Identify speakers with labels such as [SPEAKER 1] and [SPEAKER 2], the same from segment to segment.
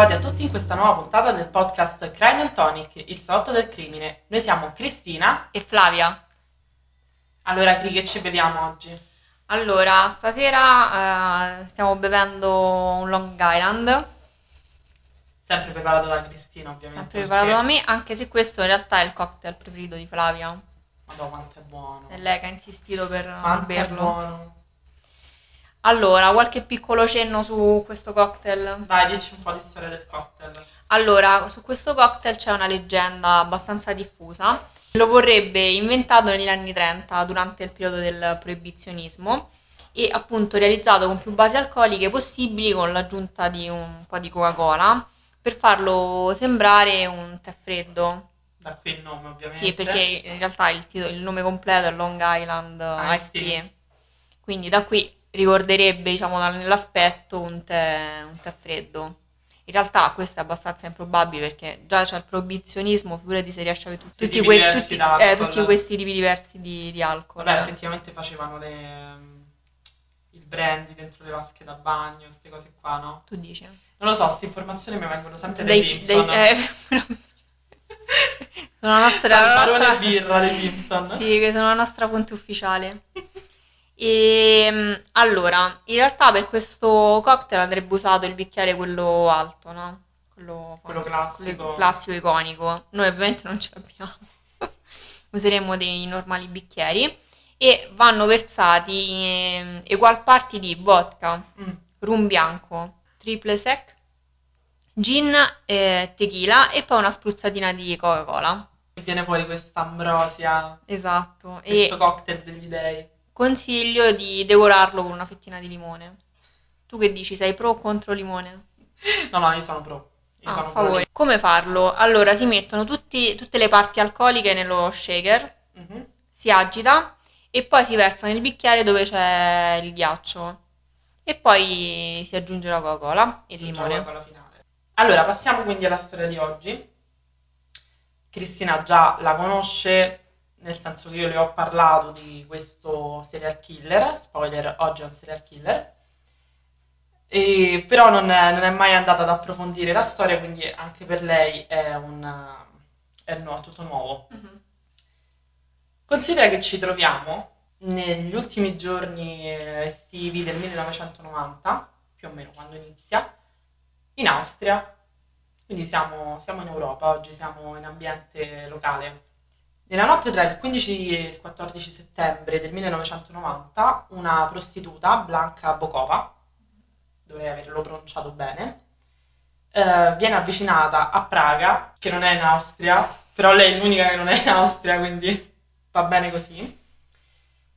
[SPEAKER 1] Ritrovati a tutti in questa nuova puntata del podcast Crime and Tonic, il salotto del crimine. Noi siamo Cristina
[SPEAKER 2] e Flavia.
[SPEAKER 1] Allora, Cri, che ci beviamo oggi?
[SPEAKER 2] Allora, stasera eh, stiamo bevendo un Long Island.
[SPEAKER 1] Sempre preparato da Cristina, ovviamente.
[SPEAKER 2] Sempre preparato
[SPEAKER 1] perché-
[SPEAKER 2] da me, anche se questo in realtà è il cocktail preferito di Flavia.
[SPEAKER 1] Madonna, quanto è buono.
[SPEAKER 2] È lei che ha insistito per
[SPEAKER 1] Quanto è
[SPEAKER 2] berlo.
[SPEAKER 1] buono.
[SPEAKER 2] Allora, qualche piccolo cenno su questo cocktail.
[SPEAKER 1] Dai, dici un po' di storia del cocktail.
[SPEAKER 2] Allora, su questo cocktail c'è una leggenda abbastanza diffusa. Lo vorrebbe inventato negli anni 30, durante il periodo del proibizionismo, e appunto realizzato con più basi alcoliche possibili con l'aggiunta di un po' di Coca-Cola per farlo sembrare un tè freddo.
[SPEAKER 1] Da qui il nome, ovviamente.
[SPEAKER 2] Sì, perché in realtà il, titolo- il nome completo è Long Island
[SPEAKER 1] Iced Tea.
[SPEAKER 2] Tea. Quindi da qui ricorderebbe, diciamo, nell'aspetto un tè, un tè freddo. In realtà questo è abbastanza improbabile perché già c'è il proibizionismo, figurati se riesce a avere tutti,
[SPEAKER 1] Tutti
[SPEAKER 2] que- tutti- eh, tutti questi tipi diversi di, di alcol.
[SPEAKER 1] Vabbè, effettivamente facevano le... il brandy dentro le vasche da bagno, queste cose qua, no?
[SPEAKER 2] Tu dici?
[SPEAKER 1] Non lo so, queste informazioni mi vengono sempre dai, Simpson.
[SPEAKER 2] dei- eh, sono la nostra, la nostra-
[SPEAKER 1] birra dei Simpson.
[SPEAKER 2] Sì, che sono la nostra fonte ufficiale. E allora, in realtà per questo cocktail andrebbe usato il bicchiere quello alto, no? Quello,
[SPEAKER 1] Quello classico.
[SPEAKER 2] quello classico iconico. Noi ovviamente non ce l'abbiamo. Useremo dei normali bicchieri e vanno versati in egual parti di vodka,
[SPEAKER 1] Mm.
[SPEAKER 2] rum bianco, triple sec, gin, eh, tequila e poi una spruzzatina di Coca-Cola.
[SPEAKER 1] E viene fuori questa ambrosia,
[SPEAKER 2] Esatto. E
[SPEAKER 1] questo cocktail degli dei.
[SPEAKER 2] Consiglio di devorarlo con una fettina di limone. Tu che dici? Sei pro o contro limone?
[SPEAKER 1] No, no, io sono pro. Io
[SPEAKER 2] Ah,
[SPEAKER 1] sono pro
[SPEAKER 2] favore. Come farlo? Allora, si mettono tutti- tutte le parti alcoliche nello shaker,
[SPEAKER 1] di- Mhm.
[SPEAKER 2] si agita e poi si versa nel bicchiere dove c'è il ghiaccio. E poi si aggiunge la Coca-Cola e il limone.
[SPEAKER 1] Allora, passiamo quindi alla storia di oggi. Cristina già la conosce, nel senso che io le ho parlato di questo serial killer. Spoiler, oggi è un serial killer. E, però non è, non è mai andata ad approfondire la storia, quindi anche per lei è, un, è nu- tutto nuovo.
[SPEAKER 2] Mhm.
[SPEAKER 1] Considera che ci troviamo negli ultimi giorni estivi del 1990, più o meno quando inizia, in Austria. Quindi siamo, siamo in Europa, oggi siamo in ambiente locale. Nella notte tra il 15 e il 14 settembre del 1990, una prostituta, Blanca Bokova, dovrei averlo pronunciato bene, eh, viene avvicinata a Praga, che non è in Austria, però lei è l'unica che non è in Austria, quindi va bene così.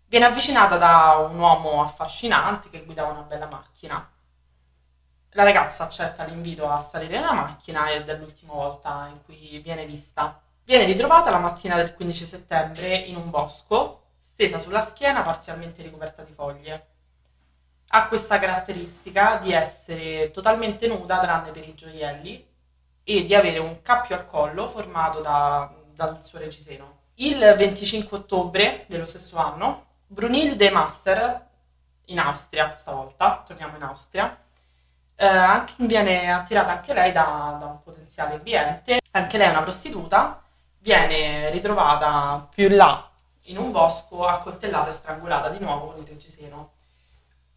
[SPEAKER 1] Viene avvicinata da un uomo affascinante che guidava una bella macchina. La ragazza accetta l'invito a salire nella macchina ed è l'ultima volta in cui viene vista. Viene ritrovata la mattina del 15 settembre in un bosco, stesa sulla schiena parzialmente ricoperta di foglie. Ha questa caratteristica di essere totalmente nuda tranne per i gioielli e di avere un cappio al collo formato da- dal suo reggiseno. Il 25 ottobre dello stesso anno, Brunilde Masser, in Austria stavolta, torniamo in Austria, eh, viene attirata anche lei da, da un potenziale cliente, anche lei è una prostituta, viene ritrovata più in là in un bosco, accoltellata e strangolata di nuovo con il reggiseno.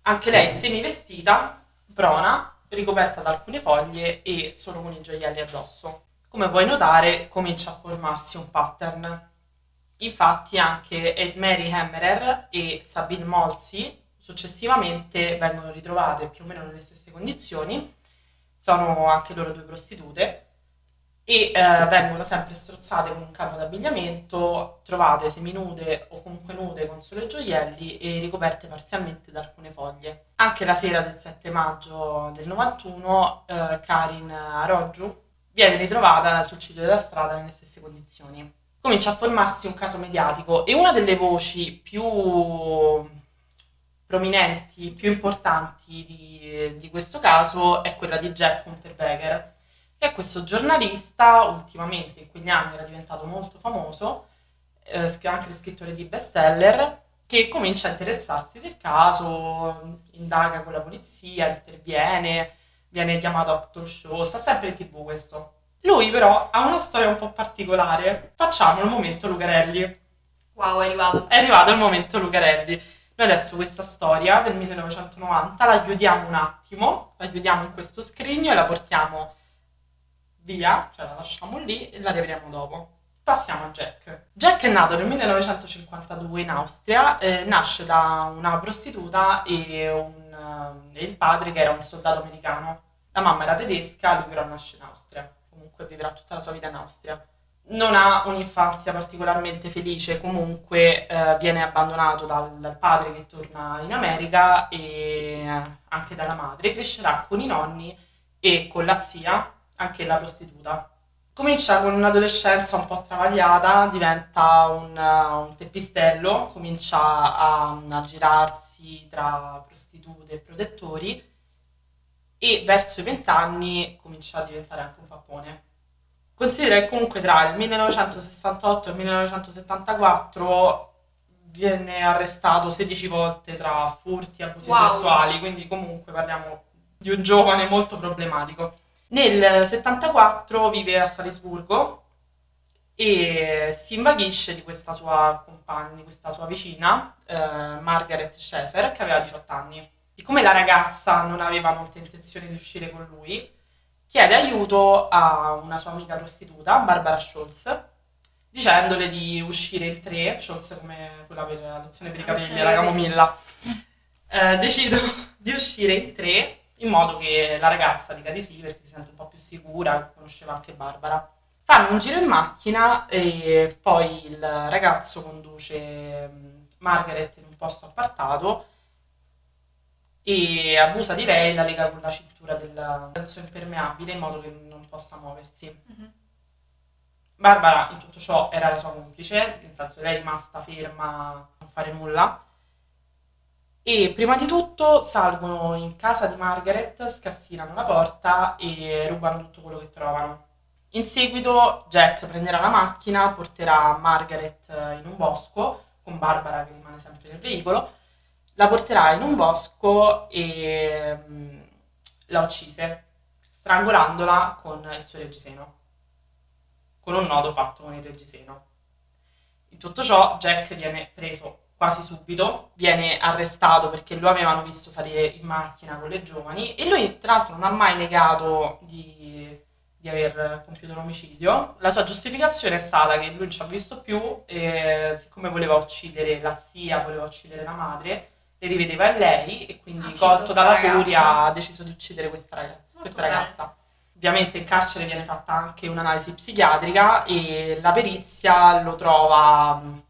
[SPEAKER 1] Anche lei semivestita, prona, ricoperta da alcune foglie e solo con i gioielli addosso. Come puoi notare, comincia a formarsi un pattern. Infatti anche Ed Mary Hammerer e Sabine Molsi successivamente vengono ritrovate più o meno nelle stesse condizioni, sono anche loro due prostitute e eh, vengono sempre strozzate con un capo d'abbigliamento, trovate seminude o comunque nude con solo gioielli e ricoperte parzialmente da alcune foglie. Anche la sera del 7 maggio del 91 eh, Karin Aroggiu viene ritrovata sul ciglio della strada nelle stesse condizioni. Comincia a formarsi un caso mediatico e una delle voci più prominenti, più importanti di, di questo caso è quella di Jack Unterweger, è questo giornalista, ultimamente in quegli anni era diventato molto famoso, eh, anche scrittore di bestseller, che comincia a interessarsi del caso, indaga con la polizia, interviene, viene chiamato a talk show, sta sempre in tv questo. Lui però ha una storia un po' particolare. Facciamo il momento Lucarelli.
[SPEAKER 2] Wow, è arrivato.
[SPEAKER 1] È arrivato il momento Lucarelli. Noi adesso questa storia del 1990 la chiudiamo un attimo, la chiudiamo in questo scrigno e la portiamo via, cioè la lasciamo lì e la riapriamo dopo. Passiamo a Jack. Jack è nato nel 1952 in Austria, eh, nasce da una prostituta e, un, e il padre che era un soldato americano. La mamma era tedesca, lui però nasce in Austria, comunque vivrà tutta la sua vita in Austria. Non ha un'infanzia particolarmente felice, comunque eh, viene abbandonato dal, dal, padre che torna in America e anche dalla madre. Crescerà con i nonni e con la zia, anche la prostituta Comincia con un'adolescenza un po' travagliata, diventa un, un teppistello, comincia a, a, girarsi tra prostitute e protettori e verso i vent'anni comincia a diventare anche un pappone. Considera che comunque tra il 1968 e il 1974 viene arrestato 16 volte tra furti e abusi wow. sessuali, quindi comunque parliamo di un giovane molto problematico. Nel 74 vive a Salisburgo e si invaghisce di questa sua compagna, di questa sua vicina, eh, Margaret Schaeffer, che aveva 18 anni. Siccome la ragazza non aveva molte intenzioni di uscire con lui, chiede aiuto a una sua amica prostituta, Barbara Scholz, dicendole di uscire in tre, Scholz come quella per la lezione per i capelli, la camomilla, eh, decidono di uscire in tre in modo che la ragazza dica di sì perché si sente un po' più sicura, conosceva anche Barbara. Fanno un giro in macchina e poi il ragazzo conduce Margaret in un posto appartato e abusa di lei, la lega con la cintura del, del suo impermeabile in modo che non possa muoversi. Mm-hmm. Barbara in tutto ciò era la sua complice, nel senso che lei è rimasta ferma a non fare nulla e prima di tutto salgono in casa di Margaret, scassinano la porta e rubano tutto quello che trovano. In seguito Jack prenderà la macchina, porterà Margaret in un bosco, con Barbara che rimane sempre nel veicolo, la porterà in un bosco e um, la uccise, strangolandola con il suo reggiseno, con un nodo fatto con il reggiseno. In tutto ciò Jack viene preso quasi subito, viene arrestato perché lo avevano visto salire in macchina con le giovani e lui tra l'altro non ha mai negato di, di aver compiuto un omicidio. La sua giustificazione è stata che lui non ci ha visto più e siccome voleva uccidere la zia, voleva uccidere la madre, le rivedeva in lei e quindi colto dalla furia ha deciso di uccidere questa, questa ragazza. Ovviamente in carcere viene fatta anche un'analisi psichiatrica e la perizia lo trova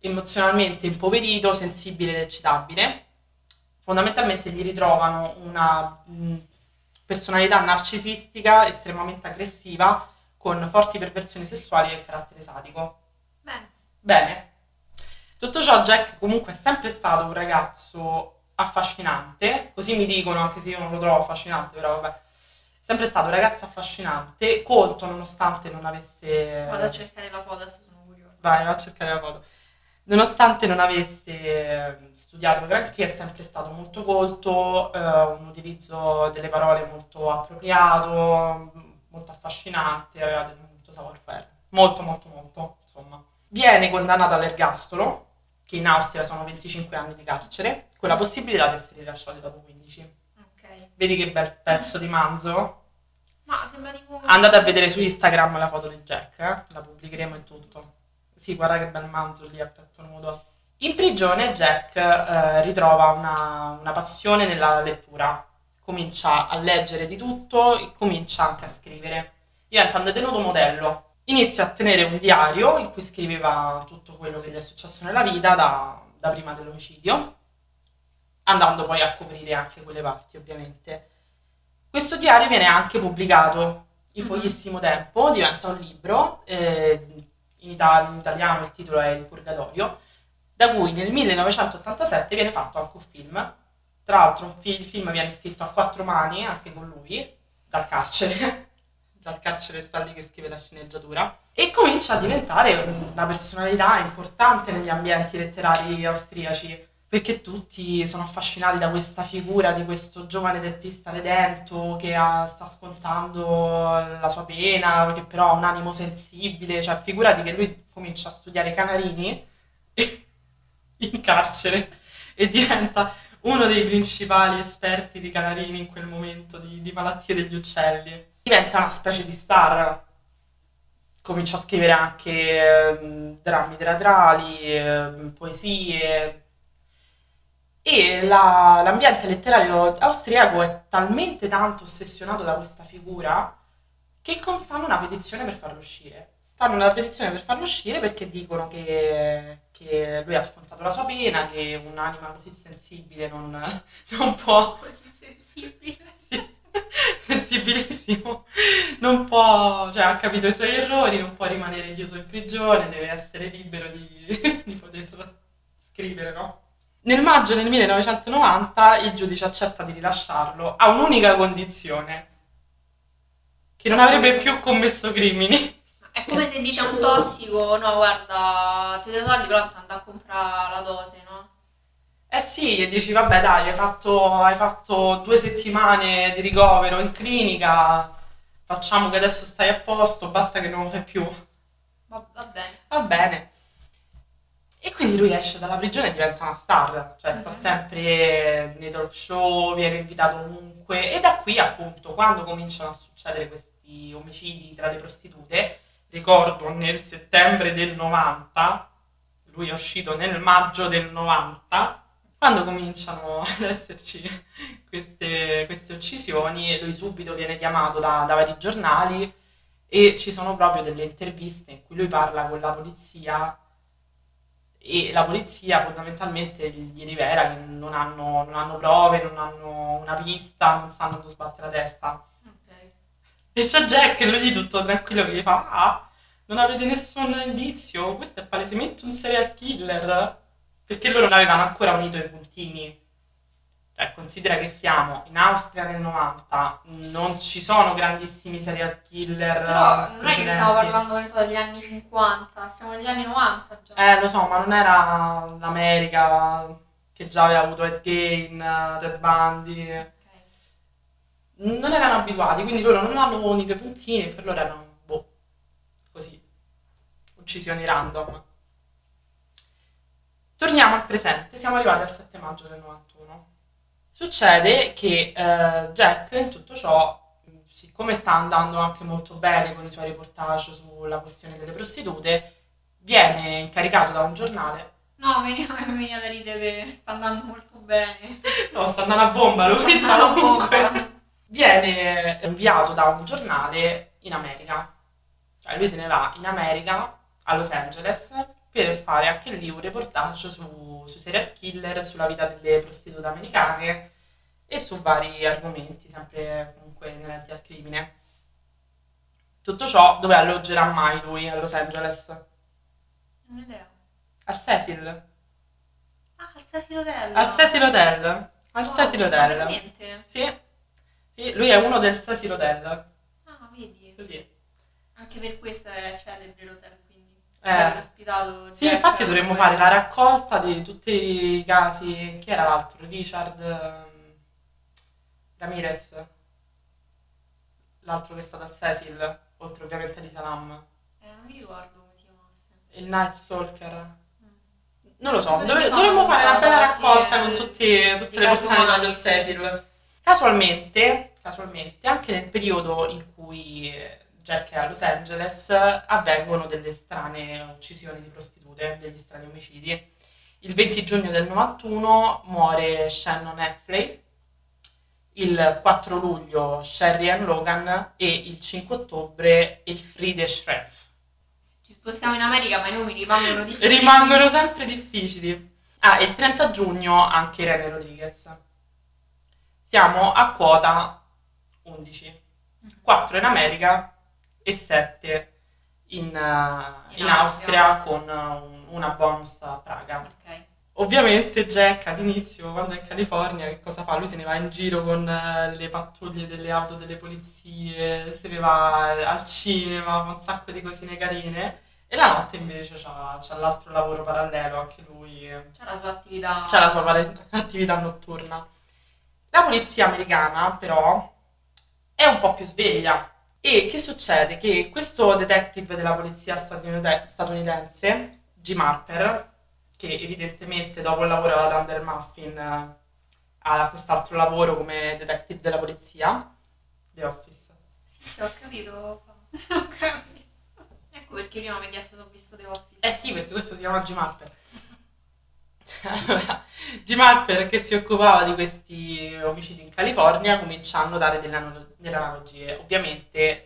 [SPEAKER 1] emozionalmente impoverito, sensibile ed eccitabile. Fondamentalmente gli ritrovano una mh, personalità narcisistica estremamente aggressiva con forti perversioni sessuali e carattere sadico.
[SPEAKER 2] Bene.
[SPEAKER 1] Bene. Tutto ciò Jack comunque è sempre stato un ragazzo affascinante, così mi dicono, anche se io non lo trovo affascinante, però vabbè. Sempre stato un ragazzo affascinante, colto nonostante non avesse...
[SPEAKER 2] Vado a cercare la foto, adesso sono curioso.
[SPEAKER 1] Vai, va a cercare la foto nonostante non avesse ehm, studiato granché, è sempre stato molto colto, eh, un utilizzo delle parole molto appropriato, molto affascinante, aveva del molto savoir-faire, molto molto molto, insomma. Viene condannato all'ergastolo, che in Austria sono 25 anni di carcere, con la possibilità di essere rilasciato dopo 15.
[SPEAKER 2] Ok.
[SPEAKER 1] Vedi che bel pezzo di manzo?
[SPEAKER 2] Ma sembra tipo...
[SPEAKER 1] Andate a vedere su Instagram la foto di Jack, eh? la pubblicheremo e tutto. Sì, guarda che bel manzo lì a petto nudo. In prigione Jack eh, ritrova una, una passione nella lettura, comincia a leggere di tutto e comincia anche a scrivere. Diventa un detenuto modello. Inizia a tenere un diario in cui scriveva tutto quello che gli è successo nella vita da, da prima dell'omicidio, andando poi a coprire anche quelle parti ovviamente. Questo diario viene anche pubblicato in mhm. pochissimo tempo, diventa un libro eh, in, Italia, in italiano il titolo è Il Purgatorio, da cui nel 1987 viene fatto anche un film. Tra l'altro il film viene scritto a quattro mani, anche con lui, dal carcere. dal carcere sta lì che scrive la sceneggiatura. E comincia a diventare una personalità importante negli ambienti letterari austriaci. Perché tutti sono affascinati da questa figura di questo giovane teppista redento che ha- sta scontando la sua pena, che però ha un animo sensibile, cioè figurati che lui comincia a studiare canarini in carcere e diventa uno dei principali esperti di canarini in quel momento di, di malattie degli uccelli. Diventa una specie di star comincia a scrivere anche eh, drammi teatrali, eh, poesie. E la- l'ambiente letterario austriaco è talmente tanto ossessionato da questa figura che con- fanno una petizione per farlo uscire. Fanno una petizione per farlo uscire perché dicono che, che lui ha scontato la sua pena, che un'anima così sensibile non, non può
[SPEAKER 2] Così sensibile.
[SPEAKER 1] sì, sensibilissimo, non può, cioè ha capito i suoi errori, non può rimanere chiuso in prigione, deve essere libero di, di poter scrivere, no? Nel maggio del 1990 il giudice accetta di rilasciarlo a un'unica condizione, che non avrebbe più commesso crimini.
[SPEAKER 2] È come se dice a un tossico, no guarda, ti do i soldi però ti andare a comprare la dose, no?
[SPEAKER 1] Eh sì, e dici, vabbè dai, hai fatto, hai fatto due settimane di ricovero in clinica, facciamo che adesso stai a posto, basta che non lo fai più.
[SPEAKER 2] Va, va bene.
[SPEAKER 1] Va bene. E quindi lui esce dalla prigione e diventa una star, cioè sta
[SPEAKER 2] Mhm.
[SPEAKER 1] sempre nei talk show, viene invitato ovunque e da qui appunto quando cominciano a succedere questi omicidi tra le prostitute, ricordo nel settembre del 90, lui è uscito nel maggio del 90, quando cominciano ad esserci queste, queste uccisioni, lui subito viene chiamato da, da vari giornali e ci sono proprio delle interviste in cui lui parla con la polizia e la polizia fondamentalmente gli rivela che non hanno, non hanno prove, non hanno una pista, non sanno dove sbattere la testa.
[SPEAKER 2] Ok.
[SPEAKER 1] E c'è Jack, lui di tutto tranquillo che gli fa, ah, non avete nessun indizio, questo è palesemente un serial killer. Perché loro non avevano ancora unito i puntini. Cioè, considera che siamo in Austria nel 90, non ci sono grandissimi serial killer
[SPEAKER 2] Però non è che stiamo parlando, so, degli anni 50, siamo negli anni 90 già.
[SPEAKER 1] Eh, lo so, ma non era l'America che già aveva avuto Ed Gein, eh, Ted Bundy. Non erano abituati, quindi loro non hanno unito i puntini e per loro erano, boh, così, uccisioni random. Torniamo al presente, siamo arrivati al 7 maggio del 91. Succede che eh, Jack in tutto ciò, siccome sta andando anche molto bene con i suoi reportage sulla questione delle prostitute, viene incaricato da un giornale.
[SPEAKER 2] No, mi viene da ridere che sta andando molto bene.
[SPEAKER 1] No, sta andando a bomba, lui
[SPEAKER 2] Sta andando bomba.
[SPEAKER 1] Viene inviato da un giornale in America. Cioè lui se ne va in America, a Los Angeles, per fare anche lì un reportage su, sui serial killer, sulla vita delle prostitute americane e su vari argomenti, sempre comunque inerenti al crimine. Tutto ciò dove alloggerà mai lui a Los Angeles?
[SPEAKER 2] Non ho idea.
[SPEAKER 1] Al Cecil.
[SPEAKER 2] Ah, al Cecil Hotel.
[SPEAKER 1] Al Cecil Hotel. Al
[SPEAKER 2] Wow,
[SPEAKER 1] Cecil Hotel.
[SPEAKER 2] veramente?
[SPEAKER 1] Sì. Sì, lui è uno del Cecil Hotel.
[SPEAKER 2] Ah, vedi.
[SPEAKER 1] Così.
[SPEAKER 2] Anche per questo è celebre l'hotel.
[SPEAKER 1] Eh.
[SPEAKER 2] Aver ospitato
[SPEAKER 1] Sì,
[SPEAKER 2] Jack
[SPEAKER 1] infatti dovremmo fare la raccolta di tutti i casi. Chi era l'altro? Richard ehm, Ramirez, l'altro che è stato al Cecil, oltre ovviamente a Lisa Lam.
[SPEAKER 2] Eh, non mi ricordo come si chiamasse.
[SPEAKER 1] Il Night Stalker.
[SPEAKER 2] Mm.
[SPEAKER 1] Non lo so,
[SPEAKER 2] Dovremmo
[SPEAKER 1] dove-
[SPEAKER 2] fare
[SPEAKER 1] dovremmo fare una bella raccolta con
[SPEAKER 2] di-
[SPEAKER 1] tutti- tutte
[SPEAKER 2] di
[SPEAKER 1] le personalità del. Cecil. Casualmente, casualmente, anche nel periodo in cui eh, Jack è a Los Angeles, avvengono delle strane uccisioni di prostitute, degli strani omicidi. Il 20 giugno del 91 muore Shannon Exley, il 4 luglio Sherry Ann Logan e il 5 ottobre Elfriede Schreff.
[SPEAKER 2] Ci spostiamo in America, ma i nomi rimangono difficili.
[SPEAKER 1] Rimangono sempre difficili. Ah, e il 30 giugno anche Irene Rodriguez. Siamo a quota 11. 4 in America e 7 in, eh, in
[SPEAKER 2] In
[SPEAKER 1] Austria
[SPEAKER 2] Austria.
[SPEAKER 1] con eh, un- una bonus a Praga.
[SPEAKER 2] Ok.
[SPEAKER 1] Ovviamente Jack all'inizio, quando è in California, che cosa fa? Lui se ne va in giro con eh, le pattuglie delle auto delle polizie, se ne va al cinema, fa un sacco di cosine carine. E la notte invece c'ha, c'ha l'altro lavoro parallelo, anche lui
[SPEAKER 2] C'è la sua attività.
[SPEAKER 1] c'ha la sua attività notturna. La polizia americana, però, è un po' più sveglia. E che succede? Che questo detective della polizia statunitense, Jim Harper, che evidentemente dopo il lavoro alla Dunder Muffin eh, ha quest'altro lavoro come detective della polizia, The Office.
[SPEAKER 2] Sì, sì, ho capito. Ho capito. Ecco perché prima mi hai chiesto se ho visto The Office.
[SPEAKER 1] Eh sì, perché questo si chiama Jim Harper. Allora, Jim Harper che si occupava di questi omicidi in California comincia a notare delle, ano- delle analogie, ovviamente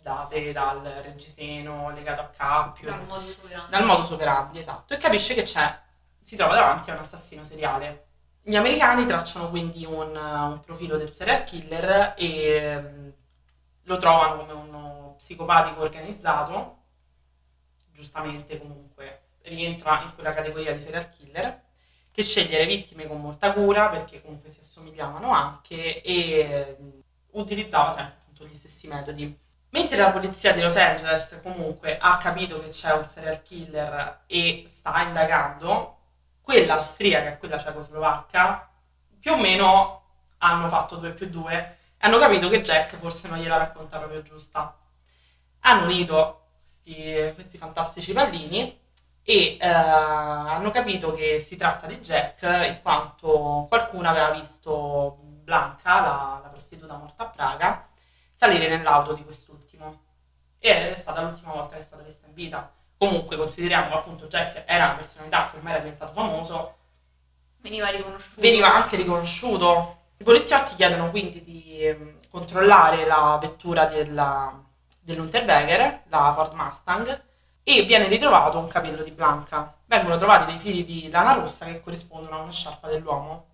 [SPEAKER 1] date dal reggiseno legato a Cappio,
[SPEAKER 2] Dal modo sovrano.
[SPEAKER 1] dal modus operandi, esatto, e capisce che c'è, si trova davanti a un assassino seriale. Gli americani tracciano quindi un, un profilo del serial killer e mm, lo trovano come uno psicopatico organizzato, giustamente comunque rientra in quella categoria di serial killer, che sceglie le vittime con molta cura perché comunque si assomigliavano anche e mm, utilizzava sempre appunto gli stessi metodi. Mentre la polizia di Los Angeles comunque ha capito che c'è un serial killer e sta indagando, quella austriaca e quella cecoslovacca più o meno hanno fatto 2 più 2 e hanno capito che Jack forse non gliela racconta proprio giusta. Hanno unito questi, questi fantastici pallini e eh, hanno capito che si tratta di Jack in quanto qualcuno aveva visto Blanca, la, la prostituta morta a Praga, salire nell'auto di quest'ultimo ed è stata l'ultima volta che è stata vista in vita. Comunque consideriamo che appunto Jack era una personalità che ormai era diventato famoso,
[SPEAKER 2] Veniva riconosciuto.
[SPEAKER 1] veniva anche riconosciuto. I poliziotti chiedono quindi di ehm, controllare la vettura della, dell'Unterberger, la Ford Mustang, e viene ritrovato un capello di Blanca. Vengono trovati dei fili di lana rossa che corrispondono a una sciarpa dell'uomo.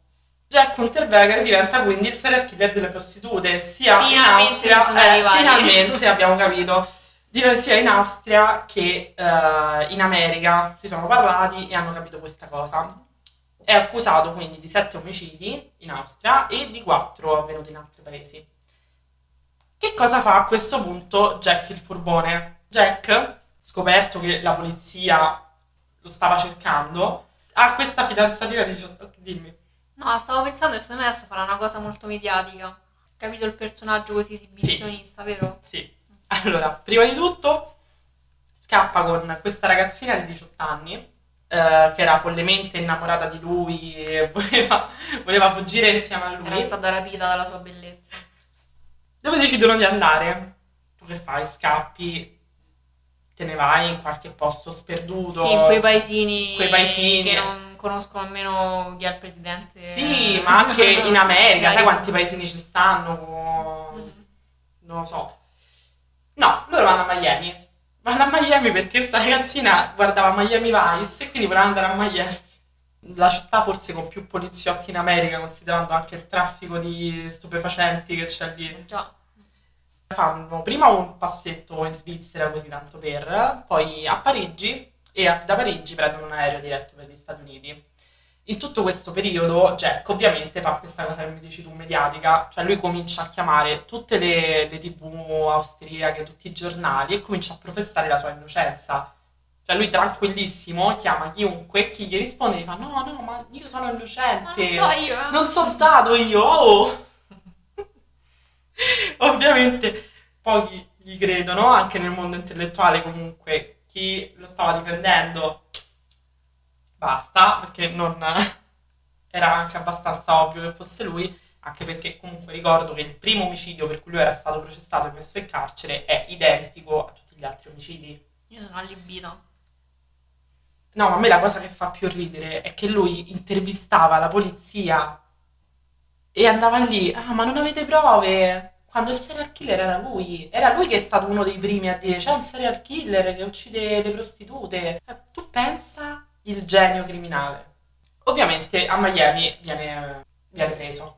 [SPEAKER 1] Jack Unterberger diventa quindi il serial killer delle prostitute, sia in
[SPEAKER 2] Finalmente
[SPEAKER 1] Austria,
[SPEAKER 2] ci sono
[SPEAKER 1] eh, finalmente abbiamo capito, sia in Austria che eh, in America si sono parlati e hanno capito questa cosa. È accusato quindi di sette omicidi in Austria e di quattro avvenuti in altri paesi. Che cosa fa a questo punto Jack il furbone? Jack, scoperto che la polizia lo stava cercando, ha questa fidanzatina di 18 Dimmi.
[SPEAKER 2] No, stavo pensando che secondo me adesso farà una cosa molto mediatica. Capito il personaggio così esibizionista, vero?
[SPEAKER 1] Sì. Allora, prima di tutto scappa con questa ragazzina di 18 anni eh, che era follemente innamorata di lui e voleva, voleva fuggire insieme a
[SPEAKER 2] Era
[SPEAKER 1] lui.
[SPEAKER 2] stata rapita dalla sua bellezza.
[SPEAKER 1] Dove decidono di andare? Tu che fai? Scappi, te ne vai in qualche posto sperduto.
[SPEAKER 2] Sì, in quei paesini,
[SPEAKER 1] Quei paesini.
[SPEAKER 2] che non conoscono nemmeno chi è il presidente.
[SPEAKER 1] Sì, ma anche in America, sai quanti paesini ci stanno? con- Non lo so. No, loro vanno a Miami. Vanno a Miami perché sta ragazzina guardava Miami Vice e quindi voleva andare a Miami. La città forse con più poliziotti in America, considerando anche il traffico di stupefacenti che c'è lì.
[SPEAKER 2] Già.
[SPEAKER 1] Fanno prima un passetto in Svizzera, così tanto per, poi a Parigi e a- da Parigi prendono un aereo diretto per gli Stati Uniti. In tutto questo periodo Jack ovviamente fa questa cosa che mi dici tu mediatica, cioè lui comincia a chiamare tutte le, le tv austriache, tutti i giornali e comincia a professare la sua innocenza. Cioè lui tranquillissimo chiama chiunque chi gli risponde gli fa no no ma io sono
[SPEAKER 2] Ma
[SPEAKER 1] innocente.
[SPEAKER 2] non so io. eh.
[SPEAKER 1] Non sono stato io, oh! Ovviamente pochi gli credono, anche nel mondo intellettuale comunque chi lo stava difendendo basta, perché non era anche abbastanza ovvio che fosse lui, anche perché comunque ricordo che il primo omicidio per cui lui era stato processato e messo in carcere è identico a tutti gli altri omicidi.
[SPEAKER 2] Io sono allibita.
[SPEAKER 1] No, ma a me la cosa che fa più ridere è che lui intervistava la polizia e andava lì, ah, ma non avete prove? Quando il serial killer era lui, era lui che è stato uno dei primi a dire c'è un serial killer che uccide le prostitute. Eh, Tu pensa il genio criminale. Ovviamente a Miami viene, viene preso,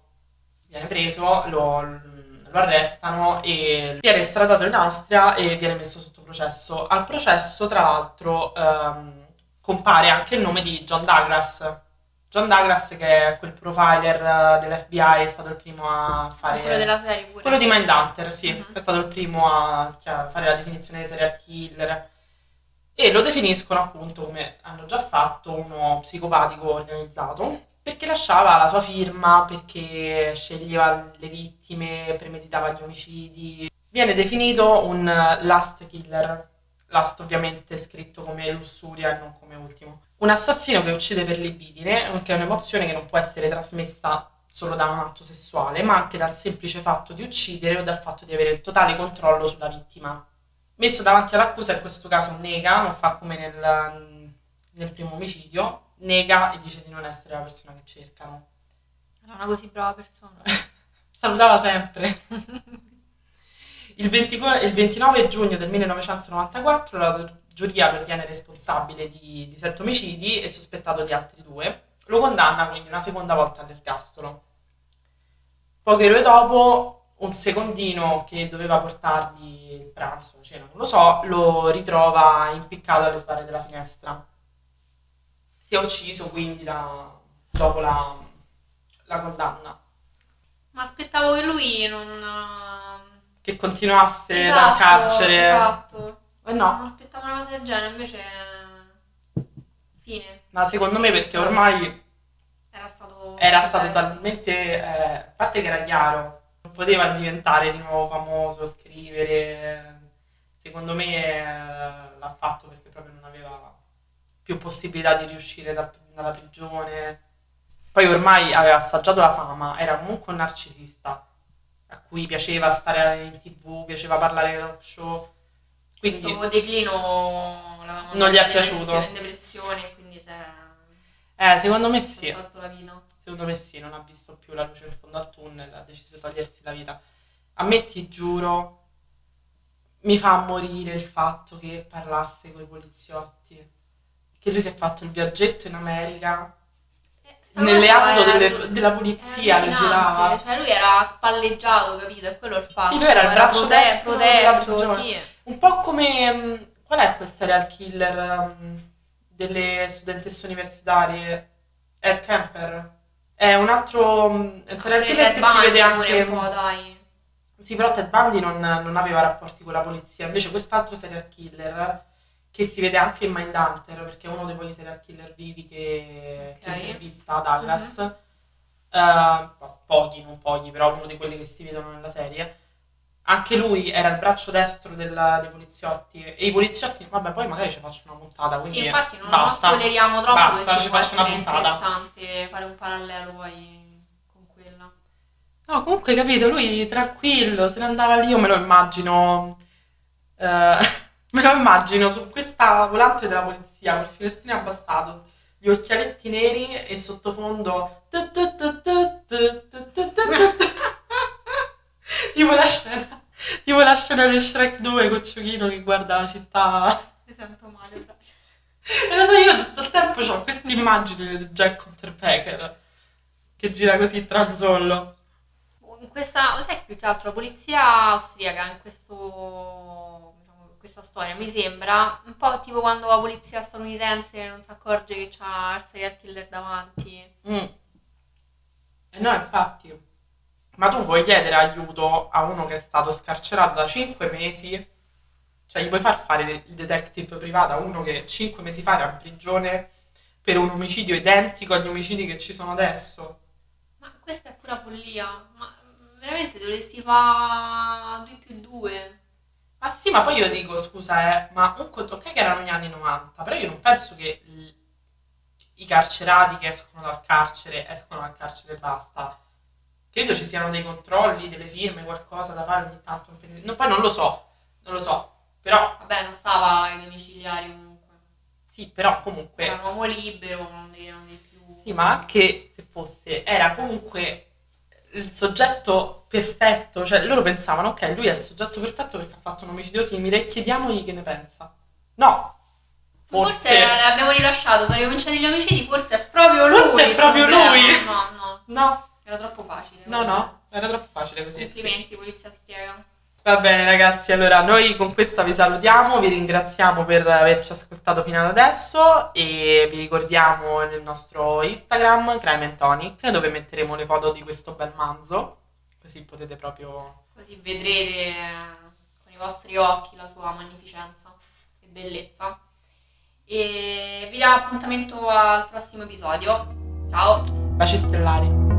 [SPEAKER 1] viene preso, lo, lo arrestano e viene estradato in Austria e viene messo sotto processo. Al processo, tra l'altro, ehm, compare anche il nome di John Douglas. John Douglas, che è quel profiler eh, dell'FBI, è stato il primo a fare.
[SPEAKER 2] Quello della serie pure.
[SPEAKER 1] Quello di Mindhunter, sì,
[SPEAKER 2] Mhm.
[SPEAKER 1] è stato il primo a cioè, fare la definizione di serial killer. e lo definiscono appunto come hanno già fatto uno psicopatico organizzato perché lasciava la sua firma, perché sceglieva le vittime, premeditava gli omicidi. Viene definito un last killer, last ovviamente scritto come lussuria e non come ultimo. Un assassino che uccide per libidine, che è un'emozione che non può essere trasmessa solo da un atto sessuale, ma anche dal semplice fatto di uccidere o dal fatto di avere il totale controllo sulla vittima. Messo davanti all'accusa, in questo caso nega, non fa come nel, nel primo omicidio, nega e dice di non essere la persona che cercano.
[SPEAKER 2] Era una così brava persona.
[SPEAKER 1] Salutava sempre. il, 20, il, 29 giugno del 1994 la giuria lo ritiene responsabile di, di sette omicidi e sospettato di altri due. Lo condanna quindi una seconda volta all'ergastolo. Poche ore dopo, un secondino che doveva portargli il pranzo, la cena, non lo so, lo ritrova impiccato alle spalle della finestra si è ucciso quindi la, dopo la, la, condanna.
[SPEAKER 2] Ma aspettavo che lui non...
[SPEAKER 1] Che continuasse
[SPEAKER 2] esatto,
[SPEAKER 1] dal carcere.
[SPEAKER 2] Esatto.
[SPEAKER 1] Eh no.
[SPEAKER 2] Non aspettavo una cosa del genere, invece... Fine.
[SPEAKER 1] Ma secondo me perché ormai...
[SPEAKER 2] Era stato...
[SPEAKER 1] Era stato talmente... Eh, a parte che era chiaro, non poteva diventare di nuovo famoso, scrivere... Secondo me eh, l'ha fatto perché proprio non aveva più possibilità di riuscire da, dalla prigione. Poi ormai aveva assaggiato la fama, era comunque un narcisista a cui piaceva stare in tv, piaceva parlare talk show.
[SPEAKER 2] Quindi Questo declino
[SPEAKER 1] non gli è piaciuto.
[SPEAKER 2] In depressione, quindi se...
[SPEAKER 1] Eh, secondo me sì.
[SPEAKER 2] Secondo
[SPEAKER 1] me sì, non ha visto più la luce in fondo al tunnel, ha deciso di togliersi la vita. A me ti giuro, mi fa morire il fatto che parlasse con i poliziotti che lui si è fatto il viaggetto in America eh, nelle auto delle, della polizia
[SPEAKER 2] che girava. Cioè lui era spalleggiato, capito? E quello il fatto.
[SPEAKER 1] Sì, lui era il braccio prote- destro
[SPEAKER 2] protetto, sì.
[SPEAKER 1] Un po' come mm, qual è quel serial killer um, delle studentesse universitarie? Ed Kemper. È un altro um, serial killer che si vede anche
[SPEAKER 2] un po', dai.
[SPEAKER 1] Sì, però Ted Bundy non, non aveva rapporti con la polizia, invece quest'altro serial killer che si vede anche in Mindhunter, perché è uno dei pochi serial killer vivi che, che intervista Douglas. Uh-huh. Uh, pochi, non pochi, però uno di quelli che si vedono nella serie. Anche lui era il braccio destro della, dei poliziotti e i poliziotti, vabbè, poi magari ci faccio una puntata. Quindi
[SPEAKER 2] sì, infatti non,
[SPEAKER 1] basta,
[SPEAKER 2] non spoileriamo troppo
[SPEAKER 1] basta, ci faccio una puntata.
[SPEAKER 2] interessante fare un parallelo poi con quella.
[SPEAKER 1] No, comunque capito, lui tranquillo, se ne andava lì, io me lo immagino. Uh, Me lo immagino su questa volante della polizia col finestrino abbassato, gli occhialetti neri e in sottofondo tipo la scena tipo la scena di Shrek 2 con Ciuchino che guarda la città
[SPEAKER 2] mi sento male
[SPEAKER 1] e lo so io tutto il tempo ho questa immagine di Jack Unterpecker che gira così tranzollo
[SPEAKER 2] in questa sai più che altro la polizia austriaca in questo questa storia. Mi sembra un po' tipo quando la polizia statunitense non si accorge che c'ha il serial killer davanti.
[SPEAKER 1] Mm. Eh no, infatti. Ma tu puoi chiedere aiuto a uno che è stato scarcerato da 5 mesi? Cioè, gli puoi far fare il detective privato a uno che 5 mesi fa era in prigione per un omicidio identico agli omicidi che ci sono adesso?
[SPEAKER 2] Ma questa è pura follia. Ma veramente dovresti fare 2 più 2.
[SPEAKER 1] Ma sì, ma poi io dico, scusa, eh, ma un conto, ok che erano gli anni 90, però io non penso che i carcerati che escono dal carcere escono dal carcere e basta. Credo ci siano dei controlli, delle firme, qualcosa da fare ogni tanto. No, poi non lo so, non lo so, però...
[SPEAKER 2] Vabbè, non stava ai domiciliari comunque.
[SPEAKER 1] Sì, però comunque...
[SPEAKER 2] Era un uomo libero, non devi, non devi più...
[SPEAKER 1] Sì, ma anche se fosse, era comunque il soggetto perfetto, cioè loro pensavano, ok, lui è il soggetto perfetto perché ha fatto un omicidio simile, chiediamogli che ne pensa. No.
[SPEAKER 2] Forse, forse l'abbiamo rilasciato, sono cominciati gli omicidi, forse è proprio lui.
[SPEAKER 1] Forse è proprio lui.
[SPEAKER 2] No, no.
[SPEAKER 1] No.
[SPEAKER 2] Era troppo facile.
[SPEAKER 1] No, no, era troppo facile così.
[SPEAKER 2] Complimenti, sì. polizia striega.
[SPEAKER 1] Va bene ragazzi, allora noi con questa vi salutiamo, vi ringraziamo per averci ascoltato fino ad adesso e vi ricordiamo il nostro Instagram, Crime Tonic, dove metteremo le foto di questo bel manzo, così potete proprio...
[SPEAKER 2] Così vedrete con i vostri occhi la sua magnificenza e bellezza. e vi diamo appuntamento al prossimo episodio. Ciao!
[SPEAKER 1] Baci stellari.